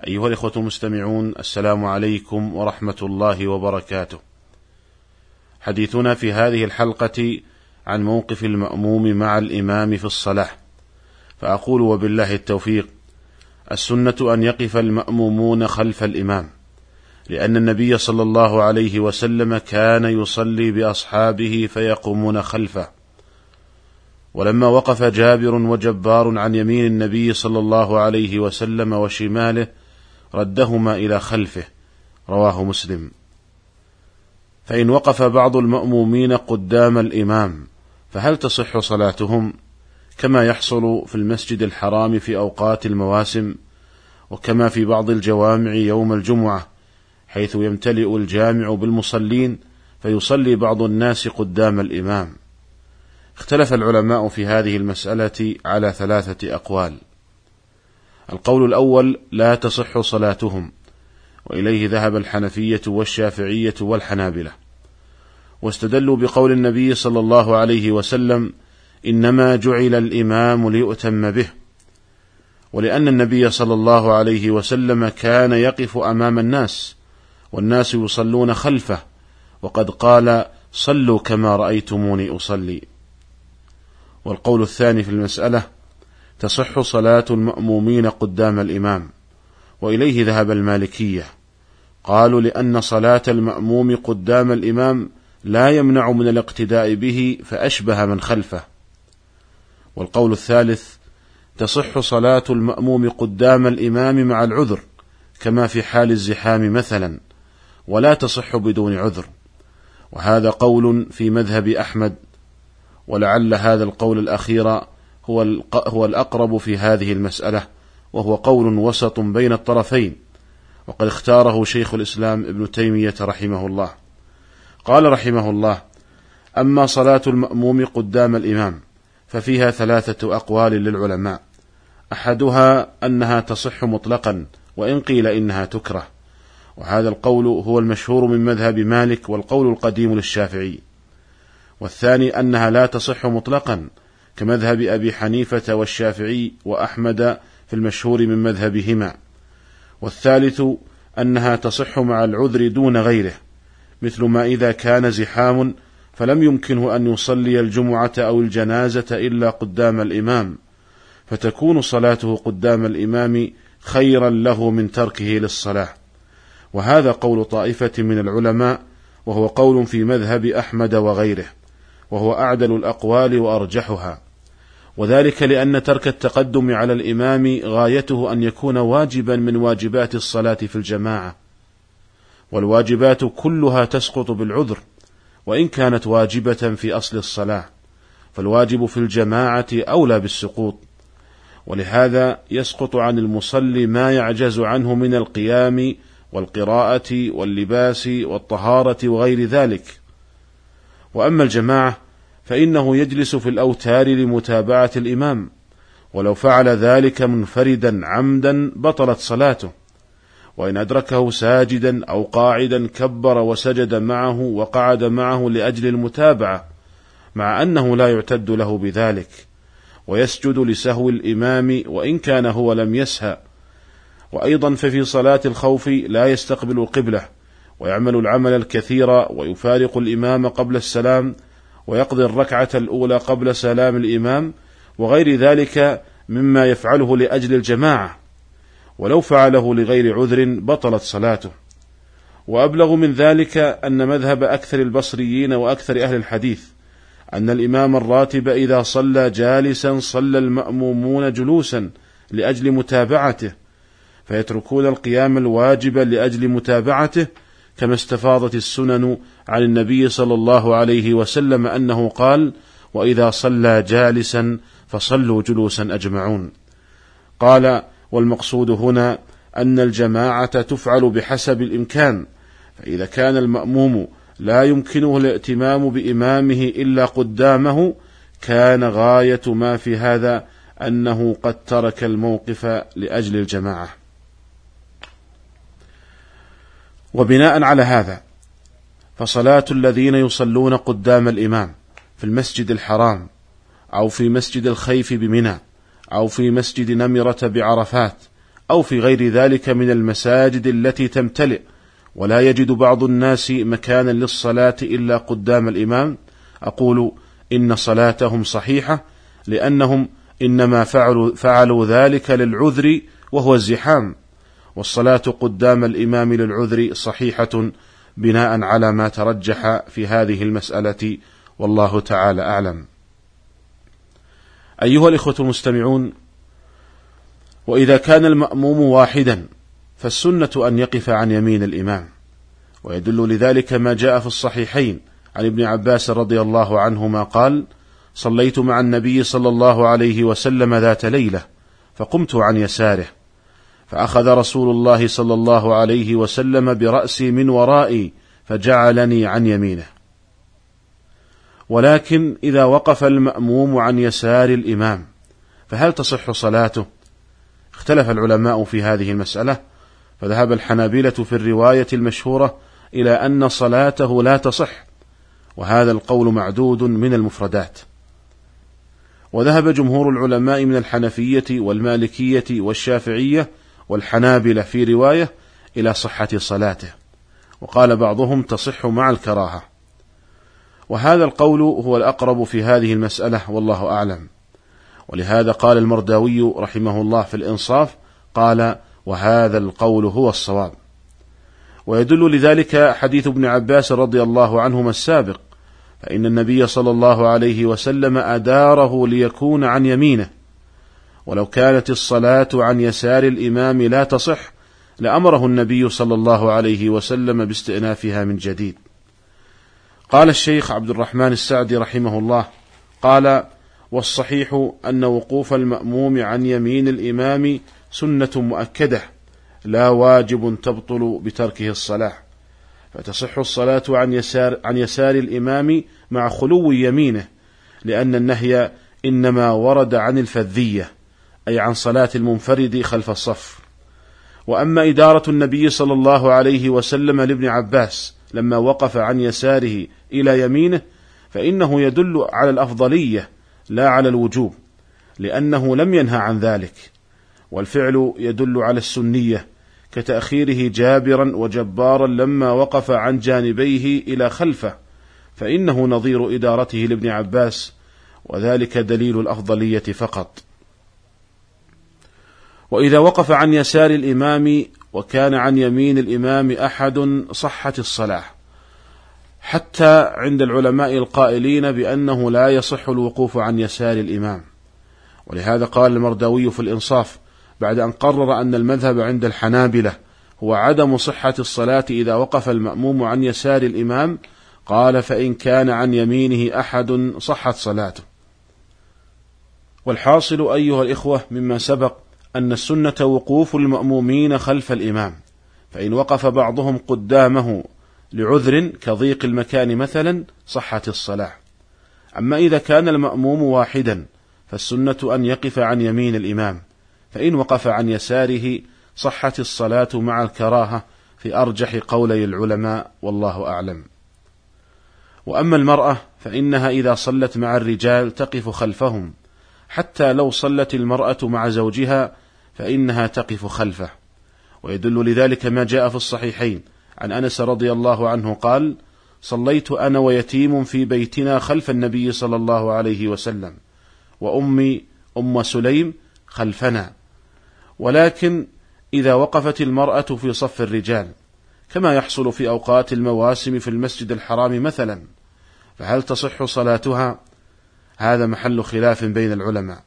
أيها الإخوة المستمعون السلام عليكم ورحمة الله وبركاته. حديثنا في هذه الحلقة عن موقف المأموم مع الإمام في الصلاة. فأقول وبالله التوفيق: السنة أن يقف المأمومون خلف الإمام، لأن النبي صلى الله عليه وسلم كان يصلي بأصحابه فيقومون خلفه. ولما وقف جابر وجبار عن يمين النبي صلى الله عليه وسلم وشماله ردهما إلى خلفه. رواه مسلم. فإن وقف بعض المأمومين قدام الإمام فهل تصح صلاتهم؟ كما يحصل في المسجد الحرام في أوقات المواسم وكما في بعض الجوامع يوم الجمعة حيث يمتلئ الجامع بالمصلين فيصلي بعض الناس قدام الإمام. اختلف العلماء في هذه المسألة على ثلاثة أقوال. القول الأول لا تصح صلاتهم وإليه ذهب الحنفية والشافعية والحنابلة. واستدلوا بقول النبي صلى الله عليه وسلم إنما جعل الإمام ليؤتم به. ولأن النبي صلى الله عليه وسلم كان يقف أمام الناس والناس يصلون خلفه وقد قال صلوا كما رأيتموني أصلي. والقول الثاني في المسألة تصح صلاة المأمومين قدام الإمام وإليه ذهب المالكية. قالوا لأن صلاة المأموم قدام الإمام لا يمنع من الاقتداء به فأشبه من خلفه. والقول الثالث تصح صلاة المأموم قدام الإمام مع العذر كما في حال الزحام مثلا ولا تصح بدون عذر. وهذا قول في مذهب أحمد. ولعل هذا القول الأخير هو هو الأقرب في هذه المسألة وهو قول وسط بين الطرفين وقد اختاره شيخ الإسلام ابن تيمية رحمه الله. قال رحمه الله أما صلاة المأموم قدام الإمام ففيها ثلاثة أقوال للعلماء. أحدها أنها تصح مطلقا وإن قيل إنها تكره. وهذا القول هو المشهور من مذهب مالك والقول القديم للشافعي. والثاني أنها لا تصح مطلقا كمذهب أبي حنيفة والشافعي وأحمد في المشهور من مذهبهما. والثالث أنها تصح مع العذر دون غيره مثل ما إذا كان زحام فلم يمكنه أن يصلي الجمعة أو الجنازة إلا قدام الإمام فتكون صلاته قدام الإمام خيرا له من تركه للصلاة. وهذا قول طائفة من العلماء وهو قول في مذهب أحمد وغيره وهو أعدل الأقوال وأرجحها. وذلك لأن ترك التقدم على الإمام غايته أن يكون واجبا من واجبات الصلاة في الجماعة. والواجبات كلها تسقط بالعذر وإن كانت واجبة في أصل الصلاة فالواجب في الجماعة أولى بالسقوط. ولهذا يسقط عن المصلي ما يعجز عنه من القيام والقراءة واللباس والطهارة وغير ذلك. وأما الجماعة فإنه يجلس في الأوتار لمتابعة الإمام ولو فعل ذلك منفردا عمدا بطلت صلاته وإن أدركه ساجدا أو قاعدا كبر وسجد معه وقعد معه لأجل المتابعة مع أنه لا يعتد له بذلك ويسجد لسهو الإمام وإن كان هو لم يسهى وأيضا ففي صلاة الخوف لا يستقبل القبلة ويعمل العمل الكثير ويفارق الإمام قبل السلام ويقضي الركعة الأولى قبل سلام الإمام وغير ذلك مما يفعله لأجل الجماعة ولو فعله لغير عذر بطلت صلاته. وأبلغ من ذلك أن مذهب أكثر البصريين وأكثر أهل الحديث أن الإمام الراتب إذا صلى جالسا صلى المأمومون جلوسا لأجل متابعته فيتركون القيام الواجب لأجل متابعته كما استفاضت السنن عن النبي صلى الله عليه وسلم أنه قال وإذا صلى جالسا فصلوا جلوسا أجمعون. قال والمقصود هنا أن الجماعة تفعل بحسب الإمكان فإذا كان المأموم لا يمكنه الائتمام بإمامه إلا قدامه كان غاية ما في هذا أنه قد ترك الموقف لأجل الجماعة. وبناء على هذا فصلاة الذين يصلون قدام الإمام في المسجد الحرام أو في مسجد الخيف بمنى أو في مسجد نمرة بعرفات أو في غير ذلك من المساجد التي تمتلئ ولا يجد بعض الناس مكانا للصلاة إلا قدام الإمام أقول إن صلاتهم صحيحة لأنهم إنما فعلوا, فعلوا ذلك للعذر وهو الزحام. والصلاة قدام الإمام للعذر صحيحة بناء على ما ترجح في هذه المسألة والله تعالى أعلم. أيها الإخوة المستمعون، وإذا كان المأموم واحدا فالسنة أن يقف عن يمين الإمام، ويدل لذلك ما جاء في الصحيحين عن ابن عباس رضي الله عنهما قال: صليت مع النبي صلى الله عليه وسلم ذات ليلة، فقمت عن يساره، فأخذ رسول الله صلى الله عليه وسلم برأسي من ورائي فجعلني عن يمينه. ولكن إذا وقف المأموم عن يسار الإمام فهل تصح صلاته؟ اختلف العلماء في هذه المسألة فذهب الحنابلة في الرواية المشهورة إلى أن صلاته لا تصح وهذا القول معدود من المفردات وذهب جمهور العلماء من الحنفية والمالكية والشافعية والحنابلة في رواية إلى صحة صلاته وقال بعضهم تصح مع الكراهة. وهذا القول هو الأقرب في هذه المسألة والله أعلم. ولهذا قال المرداوي رحمه الله في الإنصاف قال وهذا القول هو الصواب ويدل لذلك حديث ابن عباس رضي الله عنهما السابق فإن النبي صلى الله عليه وسلم أداره ليكون عن يمينه ولو كانت الصلاة عن يسار الإمام لا تصح لأمره النبي صلى الله عليه وسلم باستئنافها من جديد. قال الشيخ عبد الرحمن السعدي رحمه الله قال والصحيح أن وقوف المأموم عن يمين الإمام سنة مؤكدة لا واجب تبطل بتركه الصلاة. فتصح الصلاة عن يسار عن يسار الإمام مع خلو يمينه لأن النهي إنما ورد عن الفذية. أي عن صلاة المنفرد خلف الصف. وأما إدارة النبي صلى الله عليه وسلم لابن عباس لما وقف عن يساره إلى يمينه فإنه يدل على الأفضلية لا على الوجوب لأنه لم ينهى عن ذلك. والفعل يدل على السنية كتأخيره جابرا وجبارا لما وقف عن جانبيه إلى خلفه فإنه نظير إدارته لابن عباس وذلك دليل الأفضلية فقط. وإذا وقف عن يسار الإمام وكان عن يمين الإمام أحد صحت الصلاة. حتى عند العلماء القائلين بأنه لا يصح الوقوف عن يسار الإمام. ولهذا قال المرداوي في الإنصاف بعد أن قرر أن المذهب عند الحنابلة هو عدم صحة الصلاة إذا وقف المأموم عن يسار الإمام قال فإن كان عن يمينه أحد صحت صلاته. والحاصل أيها الإخوة مما سبق أن السنة وقوف المأمومين خلف الإمام فإن وقف بعضهم قدامه لعذر كضيق المكان مثلا صحت الصلاة. أما إذا كان المأموم واحدا فالسنة أن يقف عن يمين الإمام فإن وقف عن يساره صحت الصلاة مع الكراهة في أرجح قولي العلماء والله أعلم. وأما المرأة فإنها إذا صلت مع الرجال تقف خلفهم حتى لو صلت المرأة مع زوجها فإنها تقف خلفه. ويدل لذلك ما جاء في الصحيحين. عن أنس رضي الله عنه قال صليت أنا ويتيم في بيتنا خلف النبي صلى الله عليه وسلم وأمي أم سليم خلفنا. ولكن إذا وقفت المرأة في صف الرجال كما يحصل في أوقات المواسم في المسجد الحرام مثلا فهل تصح صلاتها؟ هذا محل خلاف بين العلماء.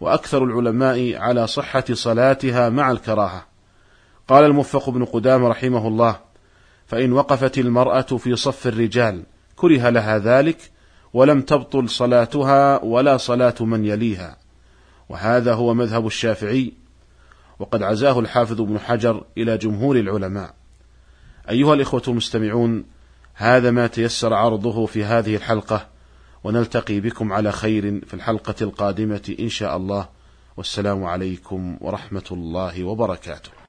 وأكثر العلماء على صحة صلاتها مع الكراهة. قال الموفق بن قدام رحمه الله فإن وقفت المرأة في صف الرجال كره لها ذلك ولم تبطل صلاتها ولا صلاة من يليها. وهذا هو مذهب الشافعي وقد عزاه الحافظ ابن حجر إلى جمهور العلماء. أيها الإخوة المستمعون هذا ما تيسر عرضه في هذه الحلقة. ونلتقي بكم على خير في الحلقة القادمة إن شاء الله. والسلام عليكم ورحمة الله وبركاته.